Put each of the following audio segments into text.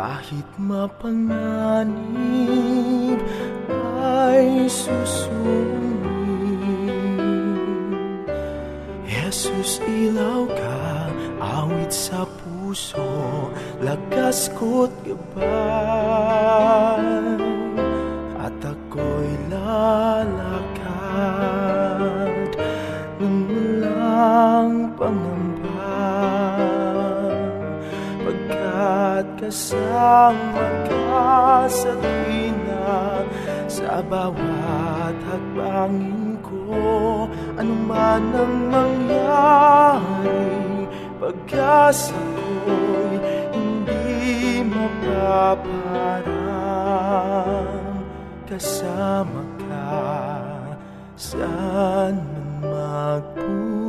Kahit mapanganib ay susumingin Jesus ilaw ka, awit sa puso, lakas ko't gabay at kasama ka sa bawat hakbangin ko. Anuman ang mangyari pagkasa ko'y hindi mapaparang kasama ka saan man magpunta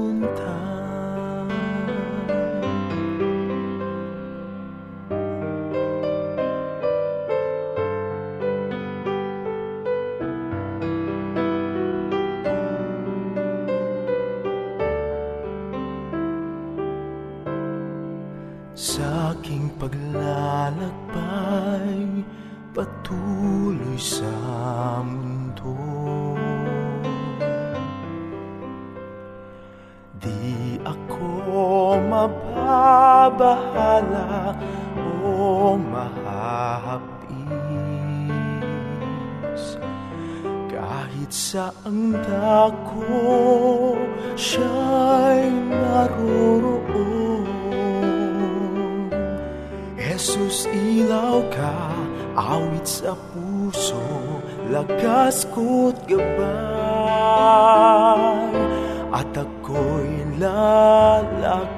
Kahit saang dako siya'y naroroon Jesus, ilaw ka, awit sa puso, lakas ko't gabay, at ako'y lalakad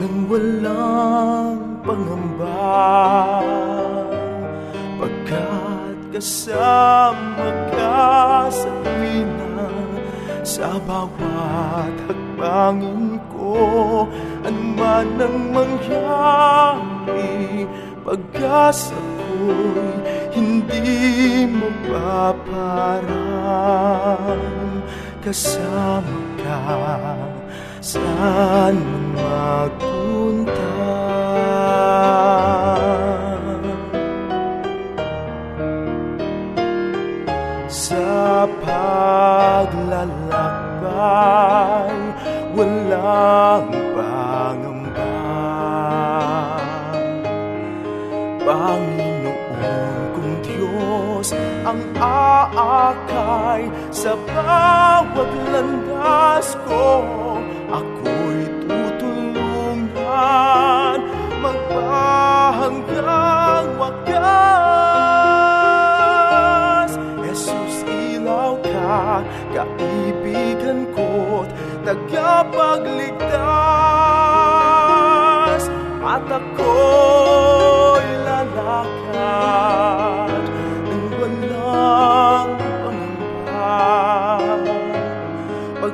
ng walang pangamba. Kasama ka sa tuwina Sa bawat hakbangin ko Ano man ang mangyari Pag-asa ko'y hindi mapaparang Kasama ka saan magpunta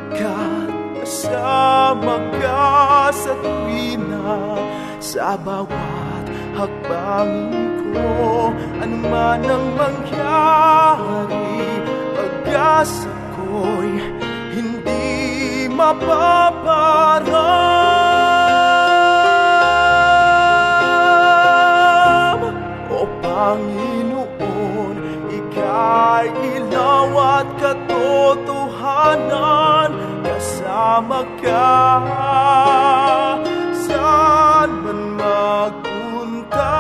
Pagkat kasama ka sa tuwina Sa bawat hakbangin ko. Ano ang mangyari Pag-asa ko'y hindi mapaparam O Panginoon, Ika'y ilaw at Kasama ka saan man magpunta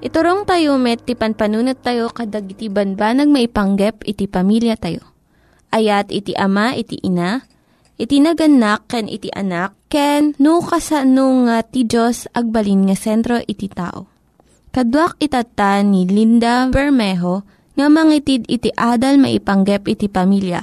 Iturong tayo met, ti panpanunat tayo kadag iti banbanag maipanggep iti pamilya tayo. Ayat iti ama, iti ina, iti naganak, ken iti anak, ken no, kasano nga ti Diyos agbalin nga sentro iti tao. Kaduak itata ni Linda Bermejo nga mangitid iti adal maipanggep iti pamilya.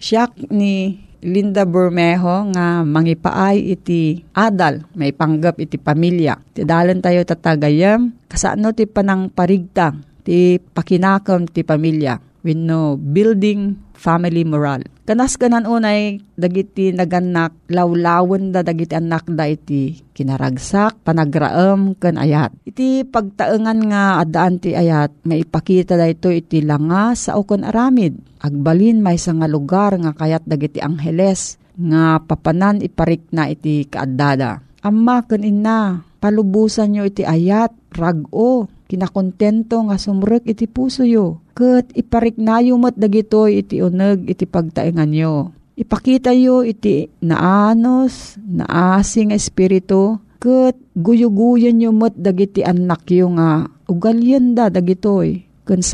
Siya ni Linda Bermejo nga mangipaay iti adal, may panggap iti pamilya. Ti dalan tayo tatagayam, kasano ti panang parigta, ti pakinakam ti pamilya. Wenno building family moral. Kanas kanan unay dagiti naganak lawlawan da dagiti anak da iti kinaragsak panagraem ken ayat. Iti pagtaengan nga adaan ti ayat maipakita da ito iti langa sa ukon aramid. Agbalin may nga lugar nga kayat dagiti angheles nga papanan iparik na iti kaaddada. Amma ken inna palubusan nyo iti ayat rag-o kinakontento nga sumrek iti puso yo. Kat ipariknayo mat dagitoy iti uneg iti pagtaengan yo. Ipakita yo iti naanos, naasing espiritu, kat guyuguyan yo mat dagiti anak yo nga ugalyan da dagitoy. Kun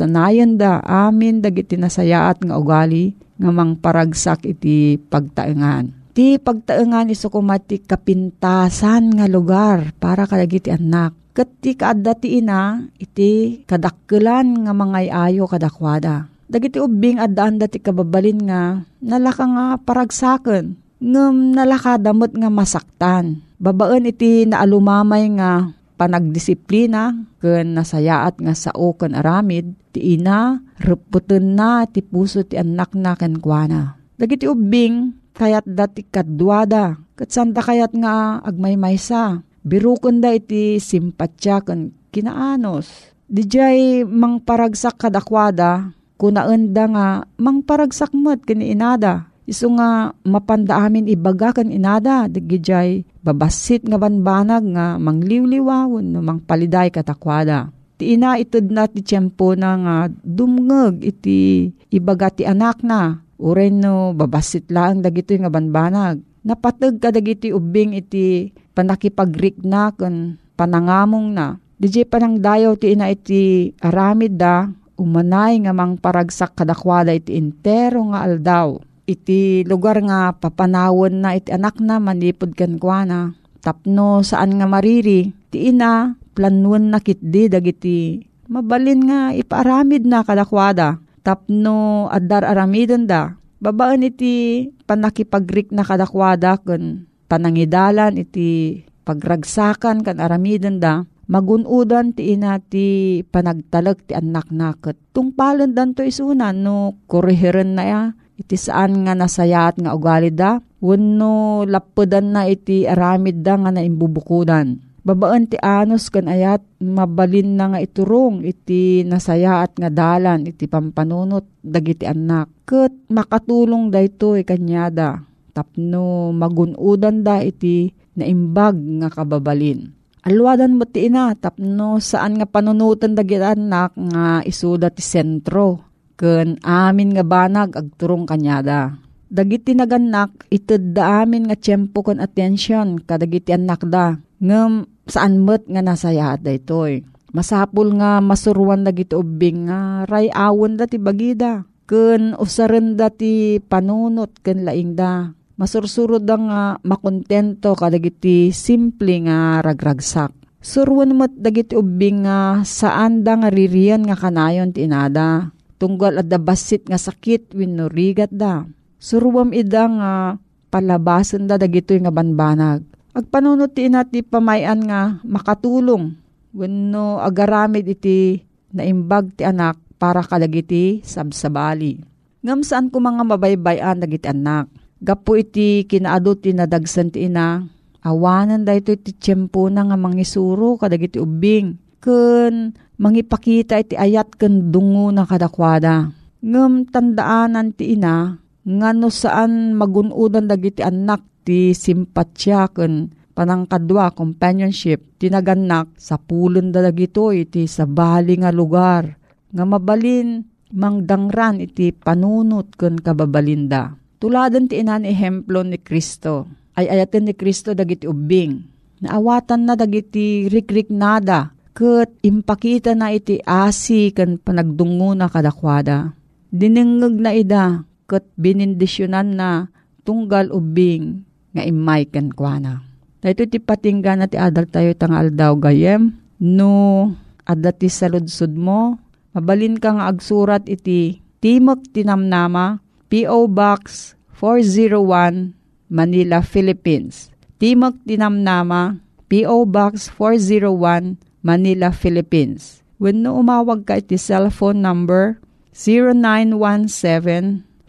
da amin dagiti nasayaat nga ugali nga mangparagsak iti pagtaengan. Ti pagtaengan iso kumati kapintasan nga lugar para kadagiti anak Kat ti kaadda ina, iti kadakkelan nga mga ayo kadakwada. Dagiti ubing addaan dati kababalin nga, nalaka nga paragsaken, ngem nalaka damot nga masaktan. Babaan iti naalumamay nga panagdisiplina, ken nasayaat nga sao ken aramid, ti ina, reputen na ti puso ti anak na ken kuana. Dagiti ubing, kayat dati kadwada, kat santa kayat nga agmaymaysa, Birukon da iti simpatya kan kinaanos. Dijay mang paragsak kadakwada, kunaenda nga mang paragsak mo't kini inada. Iso nga mapanda amin ibaga kan inada, digijay babasit nga banbanag nga mangliwliwawon no mang paliday katakwada. Ti ina itod na ti tiyempo na nga dumngeg iti ibaga ti anak na. Uren no babasit lang dagito nga banbanag. Napatag ka dagiti ubing iti panakipagrik na kun panangamong na. DJ panang dayaw ti ina iti aramid da, umanay nga mang paragsak kadakwada iti intero nga aldaw. Iti lugar nga papanawon na iti anak na manipod kan kwa na. Tapno saan nga mariri, ti ina planuan na kitdi dagiti mabalin nga ipaaramid na kadakwada. Tapno adar aramidon da. Babaan iti panakipagrik na kadakwada kun panangidalan iti pagragsakan kan aramidon da magunudan ti ina ti panagtalag ti anak naket. Tungpalan dan to isunan no kurihiren na ya iti saan nga nasayat nga ugali da. Wano lapudan na iti aramid da nga naimbubukudan babaan ti anos kan ayat mabalin na nga iturong iti nasayaat nga dalan iti pampanunot dagiti anak. Ket makatulong dayto kanyada tapno magunudan da iti naimbag nga kababalin. Alwadan mo ti ina tapno saan nga panunutan dagiti anak nga isuda ti sentro ken amin nga banag agturong kanyada. Dagiti naganak ited da amin nga tiyempo kon atensyon kadagiti anak da ngem saan met nga nasaya da itoy. Masapul nga masuruan na gito ubing nga ray awon da ti bagida. Kun usaren da ti panunot ken laing da. Masursurod da nga makontento kadagiti simple nga ragragsak. Surwan mo't dagiti ubing nga saan da nga ririyan nga kanayon ti inada. Tunggal at da basit nga sakit wino rigat da. Surwam ida nga palabasan da dagito nga banbanag Agpanunot ti inati pamayan nga makatulong wenno agaramid iti naimbag ti anak para kadagiti sabsabali. Ngam saan ko mga mabaybayan dagiti anak. Gapo iti kinaado ti nadagsan ti ina. Awanan da ito iti tiyempo na nga mangisuro kadagiti ubing. Kun mangipakita iti ayat ken dungo na kadakwada. Ngam tandaanan ti ina nga no saan magunudan dagiti anak ti simpatsya ken panangkadwa companionship tinaganak sa pulon dalagito iti sa bali nga lugar nga mabalin mangdangran iti panunot ken kababalinda. Tuladan ti inan ehemplo ni Kristo ay ayaten ni Kristo dagiti ubing. Naawatan na dagiti rikrik nada ket impakita na iti asi ken panagdungo na kadakwada. Dinengeg na ida ket binindisyonan na tunggal ubing nga imay ken kuana. Dahito ti patingga na ti adal tayo tang aldaw gayem. No, adda ti saludsud mo. Mabalin ka nga agsurat iti Timok Tinamnama, P.O. Box 401, Manila, Philippines. Timok Tinamnama, P.O. Box 401, Manila, Philippines. When no umawag ka iti cellphone number 0917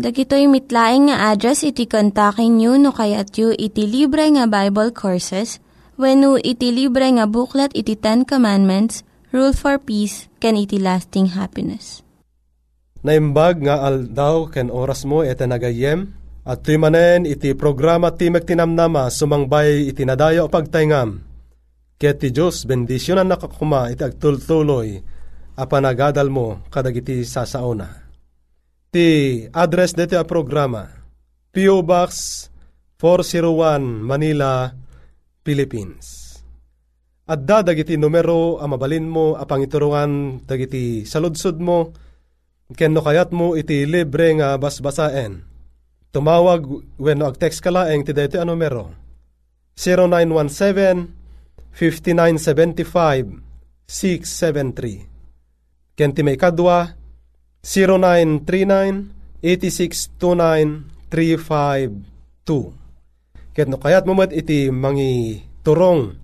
Dagitoy mitlaing nga address iti kontakin nyo no kayat yu iti libre nga Bible Courses when iti libre nga buklat iti Ten Commandments rule for peace, can iti lasting happiness. Naimbag nga aldaw ken oras mo ete nagayem, at tuy manen iti programa Timek Tinamnama sumangbay iti nadayo pagtaingam. Ket ti Diyos bendisyonan nakakuma iti agtultuloy a panagadal mo kadagiti sasaona. Ti address dito a programa P.O. Box 401 Manila, Philippines. At dagiti numero a mabalin mo a pangiturungan dagiti saludsud mo ken no kayat mo iti libre nga basbasaen. Tumawag wenno ag-text ka laeng ti daytoy a numero 0917 5975 673. Ken ti may kadwa 0939 8629 352. Ket no kayat mo iti mangi turong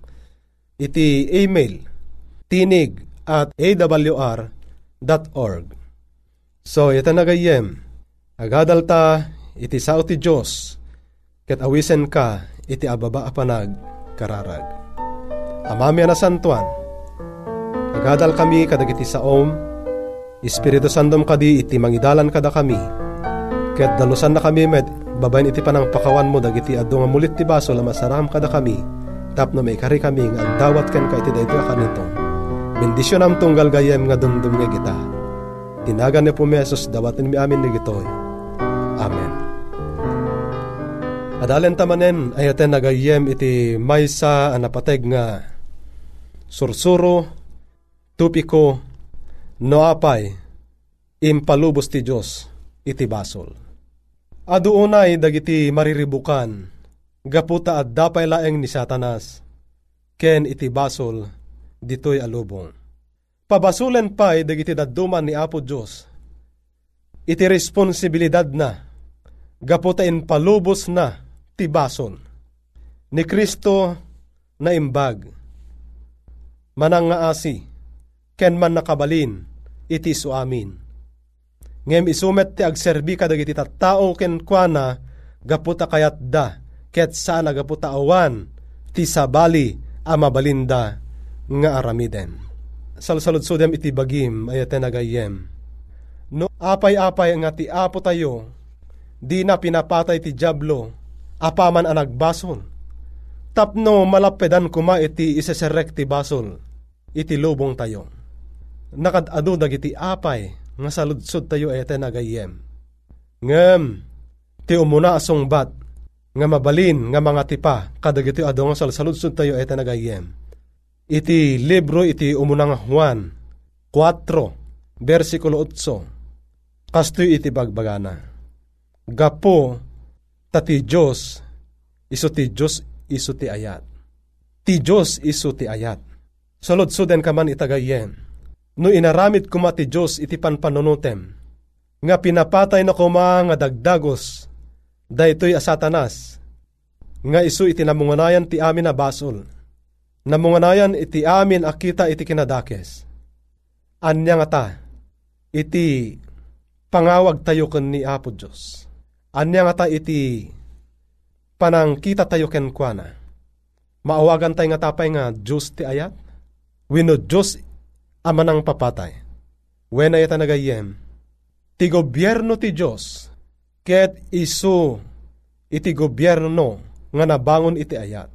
iti email tinig at awr.org. So, ito nagayem, agadal ta iti sao ti Diyos, ket awisen ka, iti ababa apanag kararag. Amami na santuan, agadal kami kadagiti saom, Espiritu Santom kadi iti mangidalan kada kami, ket dalusan na kami met babayin iti panang pakawan mo dagiti adu nga mulit ti baso la masaram kada kami, tapno may kari kami nga agdawat ken ka iti dayto kanito. Bendisyon am tunggal gayem nga dumdum nga kita. Tinagan ni pumesos dawatin mi amin ni gitoy. Amen. Adalen tamanen ayaten nagayem iti maysa anapateg nga sursuro, tupiko, noapay, impalubos ti Diyos iti basol. Adu unay dagiti mariribukan, gaputa at dapay laeng ni satanas, ken iti basol, ditoy alubong. Pabasulen pa'y dagiti daduman ni Apo Diyos, iti responsibilidad na, gaputa palubos na, ti bason. Ni Kristo na imbag. Manang nga asi, ken man nakabalin, iti su amin. Ngem isumet ti agserbi kadag iti tattao ken kuana, gaputa kayat da, ket sana gaputa awan, ti sabali amabalinda nga aramiden. Salsalod sudem iti bagim ayaten nagayem. No apay-apay nga ti apo tayo, di na pinapatay ti jablo, apaman ang nagbasol. Tapno malapedan kuma iti iseserek ti basol, iti lubong tayo. Nakadado dagiti apay, nga saludsod tayo ete nagayem. Ngem, ti umuna asong bat, nga mabalin nga mga tipa, kadagiti ado nga saludsod tayo ete nagayem. Iti libro iti umunang Juan, 4, versikulo 8, kastoy iti bagbagana. Gapo, tati Diyos, iso ti Diyos, iso ti ayat. Ti Diyos, iso ti ayat. Salod-suden ka man itagayen. No inaramit kuma ti Diyos iti panpanunutem. Nga pinapatay na kuma nga dagdagos. Daytoy a satanas. Nga iso iti namunganayan ti amin na basol. Namunganayan iti amin akita iti kinadakes. Anya nga ta, iti pangawag tayo ken ni Apo Diyos. Anya nga ta iti panang kita tayo ken kuana. Maawagan tayo nga tapay nga Diyos ti ayat. Wino Diyos amanang papatay. When ay nagayem. Ti gobyerno ti Diyos. Ket isu iti gobyerno nga nabangon iti ayat.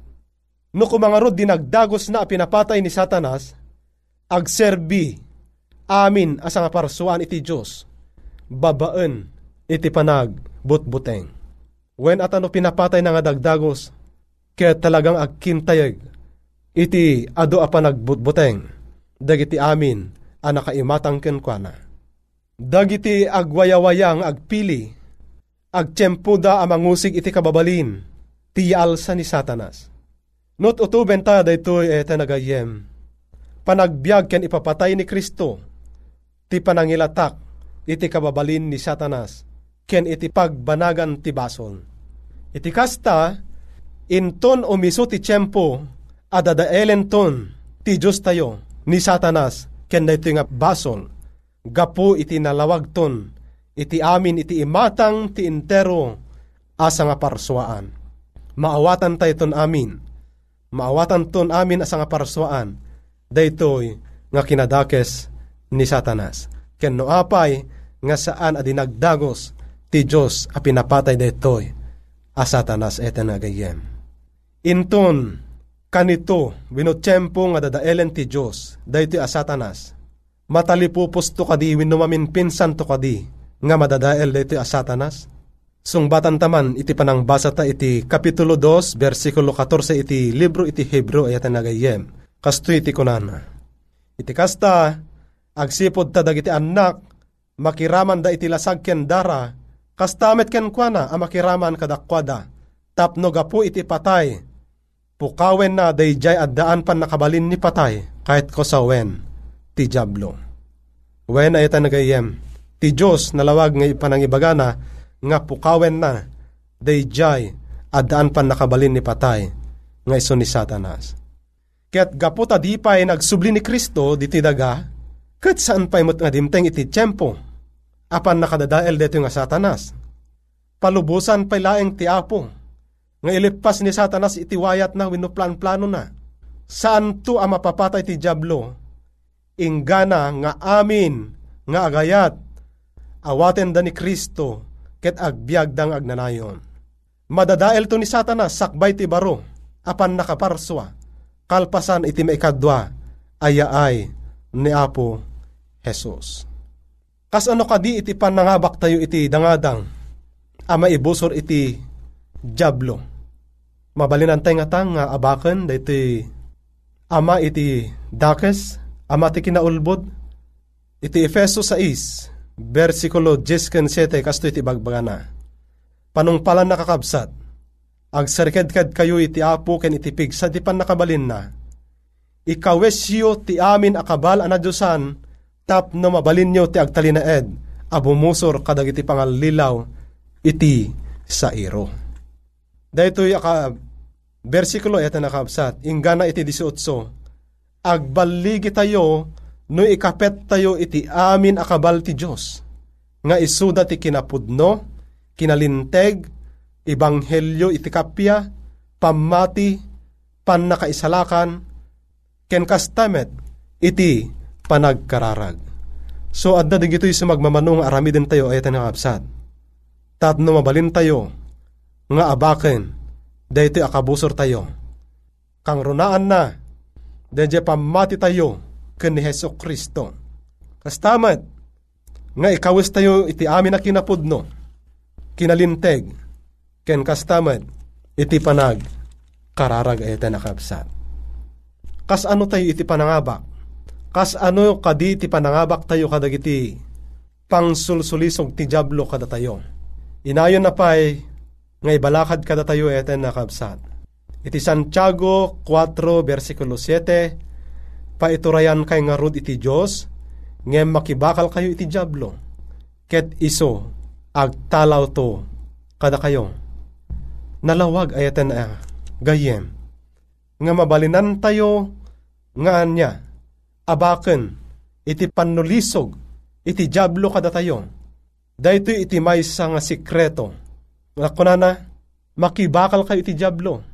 No kumangarod dinagdagos na pinapatay ni Satanas, agserbi amin asa nga parsuan iti Diyos. Babaan iti panag butbuteng. When at ano pinapatay na nga dagdagos, kaya talagang agkintayag, iti ado a panagbutbuteng, dagiti amin, a nakaimatang kenkwana. Dagiti agwayawayang agpili, agtsyempuda a mangusig iti kababalin, tiyalsa ni satanas. Not utuben ta daytoy ete nagayem, panagbiag ken ipapatay ni Kristo, ti panangilatak, iti kababalin ni satanas, ken iti pagbanagan ti basol. Iti kasta, inton umiso ti tiyempo, adadaelen ton, ti Diyos tayo, ni satanas, ken dayto nga basol, gapu iti nalawag ton, iti amin iti imatang ti intero, asa nga parsuaan. Maawatan tayo ton amin, maawatan ton amin asa nga parsuaan, daytoy nga kinadakes ni satanas. Ken no apay, nga saan adinagdagos, ti Diyos a pinapatay daytoy a satanas eten agayem. Inton kanito winotsyempo nga dadaelen ti Diyos daytoy a satanas. Matalipupos to kadi winumamin pinsan to kadi nga madadael daytoy a satanas. Sungbatan taman iti panang basa ta iti kapitulo 2 versikulo 14 iti libro iti Hebro ayatan nagayem. Kasto iti kunana. Iti kasta agsipod ta dagiti anak makiraman da iti lasag ken dara Kastamet ken kuana a makiraman kadakwada, tapno gapu iti patay, pukawen na dayjay at daan pan nakabalin ni patay, kahit ko sa wen, ti jablo. Wen ay nagayem, ti Diyos nalawag nga ipanangibagana, nga pukawen na, dayjay at daan pan nakabalin ni patay, nga iso ni satanas. Ket gaputa di pa'y nagsubli ni Kristo diti daga, ket saan pa'y mo't nga dimteng iti tiyempo, apan nakadadael deto nga satanas. Palubusan pay laeng ti apo, nga ilipas ni Satanas iti wayat na wenno plan-plano na. Saan to ang mapapatay ti Diablo? Ingana nga amin nga agayat awaten da ni Kristo ket agbiag dang agnanayon. Madadael to ni Satanas sakbay ti baro apan nakaparswa kalpasan iti maikadwa ayaay ni Apo Jesus. Kas ano kadi iti panangabak tayo iti dangadang ama ibusor iti Diablo Mabalinan tayo nga tang nga abakan dati ama iti dakes, ama ti kinaulbod, iti Efeso 6, versikulo 10 kasto iti bagbagana. Panungpalan nakakabsat, agsarked-ked kayo iti apo ken iti pigsa di pan nakabalin na. Ikawesyo ti amin akabal anadyusan, tap no mabalin nyo ti agtalinaed, abumusor kadag iti pangalilaw, iti sa iro. Daytoy aka bersikulo ito nakabsat. Ingana iti 18. Agbaligi tayo no ikapet tayo iti amin akabal ti Diyos. Nga isuda ti kinapudno, kinalinteg, ibanghelyo iti kapya, pamati, panakaisalakan, ken kastamet, iti panagkararag. So adda digito'y sumagmamanong arami din tayo ay nakabsat. Tatno mabalin tayo, nga abaken, dayto akabusor tayo. Kang runaan na, dayto pamati tayo, ken ni Heso Kristo. Kastamat, nga ikawis tayo iti amin na kinapudno, kinalinteg, ken kastamat, iti panag, kararag ete nakabsat. Kas ano tayo iti panangabak? Kas ano kadi iti panangabak tayo kadagiti pangsulsulisog ti Diablo kada tayo. Inayon na pa'y nga ibalakad kada tayo eten nakabsat. Iti Santiago 4 versikulo 7 paiturayan kay nga rod iti Diyos ngem makibakal kayo iti Diablo ket iso agtalaw to kada kayo. Nalawag ayaten a gayem nga mabalinan tayo nga anya abaken iti panulisog iti Diablo kada tayo. Dahito iti maysa nga sikreto nga na, makibakal kay iti Diablo,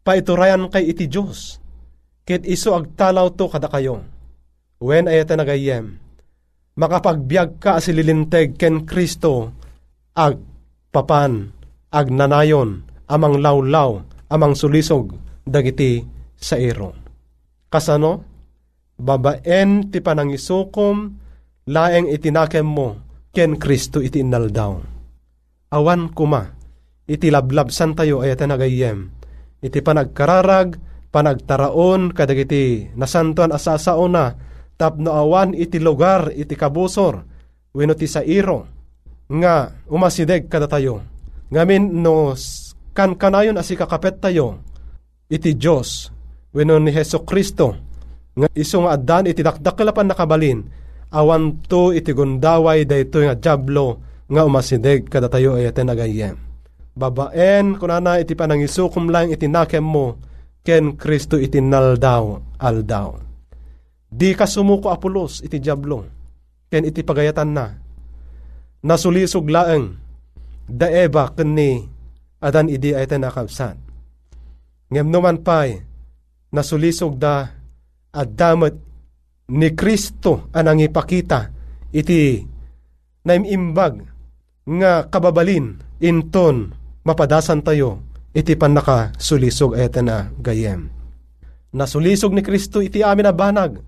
paiturayan kay iti Diyos, kit iso agtalaw to kada kayo. When ayata nagayem, makapagbiag ka asililinteg ken Kristo, ag papan, ag nanayon, amang lawlaw, amang sulisog, dagiti sa iro. Kasano? Babaen ti panangisukom, laeng itinakem mo, ken Kristo iti inaldaw awan kuma, iti lablabsan tayo ay nagayem. Iti panagkararag, panagtaraon, kadagiti nasantuan asasao na, tapno awan iti lugar, iti kabusor, weno ti sa iro, nga umasideg kada tayo. Ngamin no kan kanayon asi kakapet tayo, iti Diyos, weno ni Heso Kristo, nga iso nga adan iti dakdakelapan nakabalin, awan to iti gundaway dayto nga jablo, nga umasideg kada tayo ay aten agayem. Babaen kunana iti panangisukom lang iti nakem mo ken Kristo iti naldaw aldaw. Di ka sumuko apulos iti Diablo ken iti pagayatan na. Nasulisog laeng daeba keni adan idi ay nakabsan. Ngem naman pa'y nasulisog da at ni Kristo anang ipakita iti naimimbag nga kababalin inton mapadasan tayo iti pan naka sulisog eten gayem. Nasulisog ni Kristo iti amin na banag,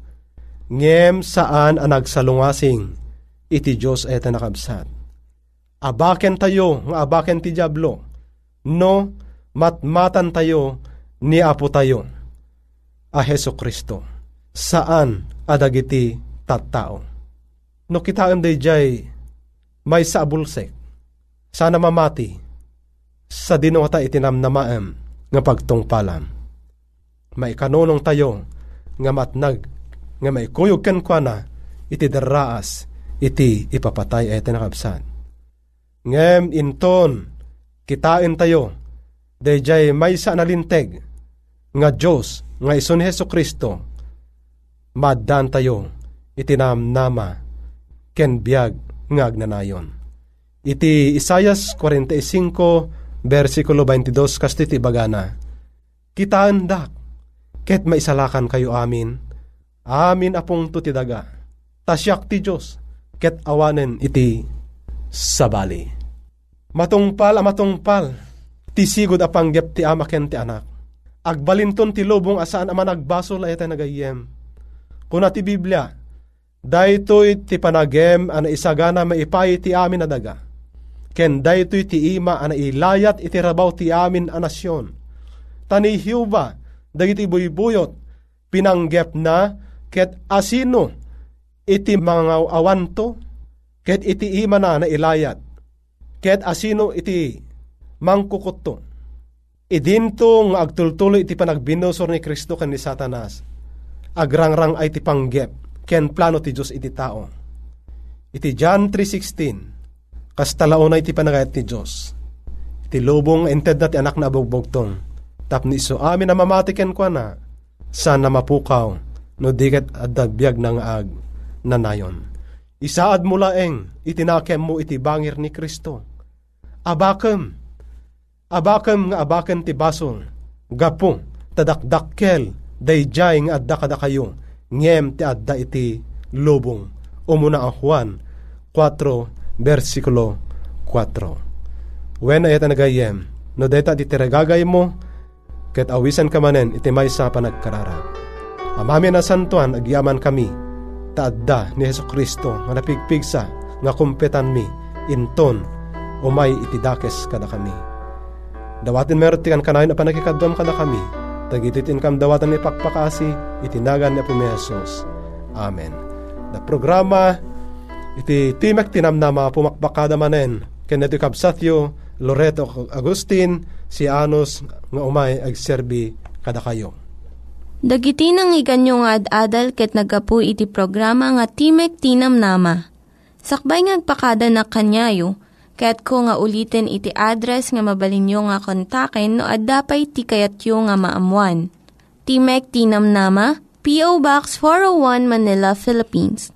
ngem saan ang nagsalungasing iti Diyos eten nakabsat. Abaken tayo nga abaken ti Diablo, no matmatan tayo ni Apo tayo, a Heso Kristo. Saan adagiti tattao? No kitaan day jay may sa abulsek, sana mamati, sa dinuwata itinamnamaem nga pagtungpalam. May kanunong tayo nga matnag, nga may kuyog ken kwa na, iti daraas, iti ipapatay ay tinakabsan. Ngem inton, kitain tayo, dayjay may sa nalinteg, nga Diyos, nga ison Heso Kristo, maddan tayo, itinamnama, ken biyag, nga agnanayon. Iti Isayas 45, versikulo 22 kastiti bagana. Kitaan dak, ket maisalakan kayo amin, amin apong tutidaga, tasyak ti Diyos, ket awanen iti sabali. Matungpal a matungpal, ti sigod a panggep ti ama ken ti anak. Agbalinton ti lubong asaan aman agbasol ay nagayem. Kuna ti Biblia, daytoy ti panagem ana isagana maipay ti amin na daga ken daytoy ti ima ana ilayat iti rabaw ti amin a nasyon. Tani Hiuba, dagiti buybuyot, pinanggep na ket asino iti mga awanto, ket iti ima na na ilayat, ket asino iti mangkukuto. Idinto nga agtultuloy iti panagbinosor ni Kristo ken ni Satanas. Agrangrang ay ti panggep, ken plano ti Diyos iti tao. Iti John 3.16 Kastalaunay ti panagayat ti Diyos. Ti lubong ented na ti anak na abugbogtong. Tapni so amin na mamatiken kwa na. Sana mapukaw no diket at dagbiag ng ag nanayon. Isaad mo laeng itinakem mo iti bangir ni Kristo. Abakem. Abakem nga abakem ti basol. Gapo tadakdakkel dayjay nga adda kada kayo. Ngem ti adda iti lubong. Umuna ang Juan 4 versikulo 4. When ayat nagayem, no deta di tiragagay mo, ket awisan ka manen iti may sa panagkarara. Amami na santuan agyaman kami, taadda ni Heso Kristo nga napigpigsa nga kumpetan mi, inton, umay iti dakes kada kami. Dawatin meron ti kan kanayon na panagkikadom kada kami, tagititin kam dawatan ni pakpakasi, itinagan ni Apo. Amen. The programa iti timek tinamnama pumakbakada manen ken iti kabsatyo Loreto Agustin si Anos nga umay agserbi kada kayo. Dagiti nang iganyo nga ad-adal ket nagapu iti programa nga Timek Tinamnama. Sakbay ngagpakada na kanyayo, ket ko nga ulitin iti address nga mabalinyo nga kontaken no ad-dapay tikayatyo nga maamuan. Timek Tinamnama, P.O. Box 401 Manila, Philippines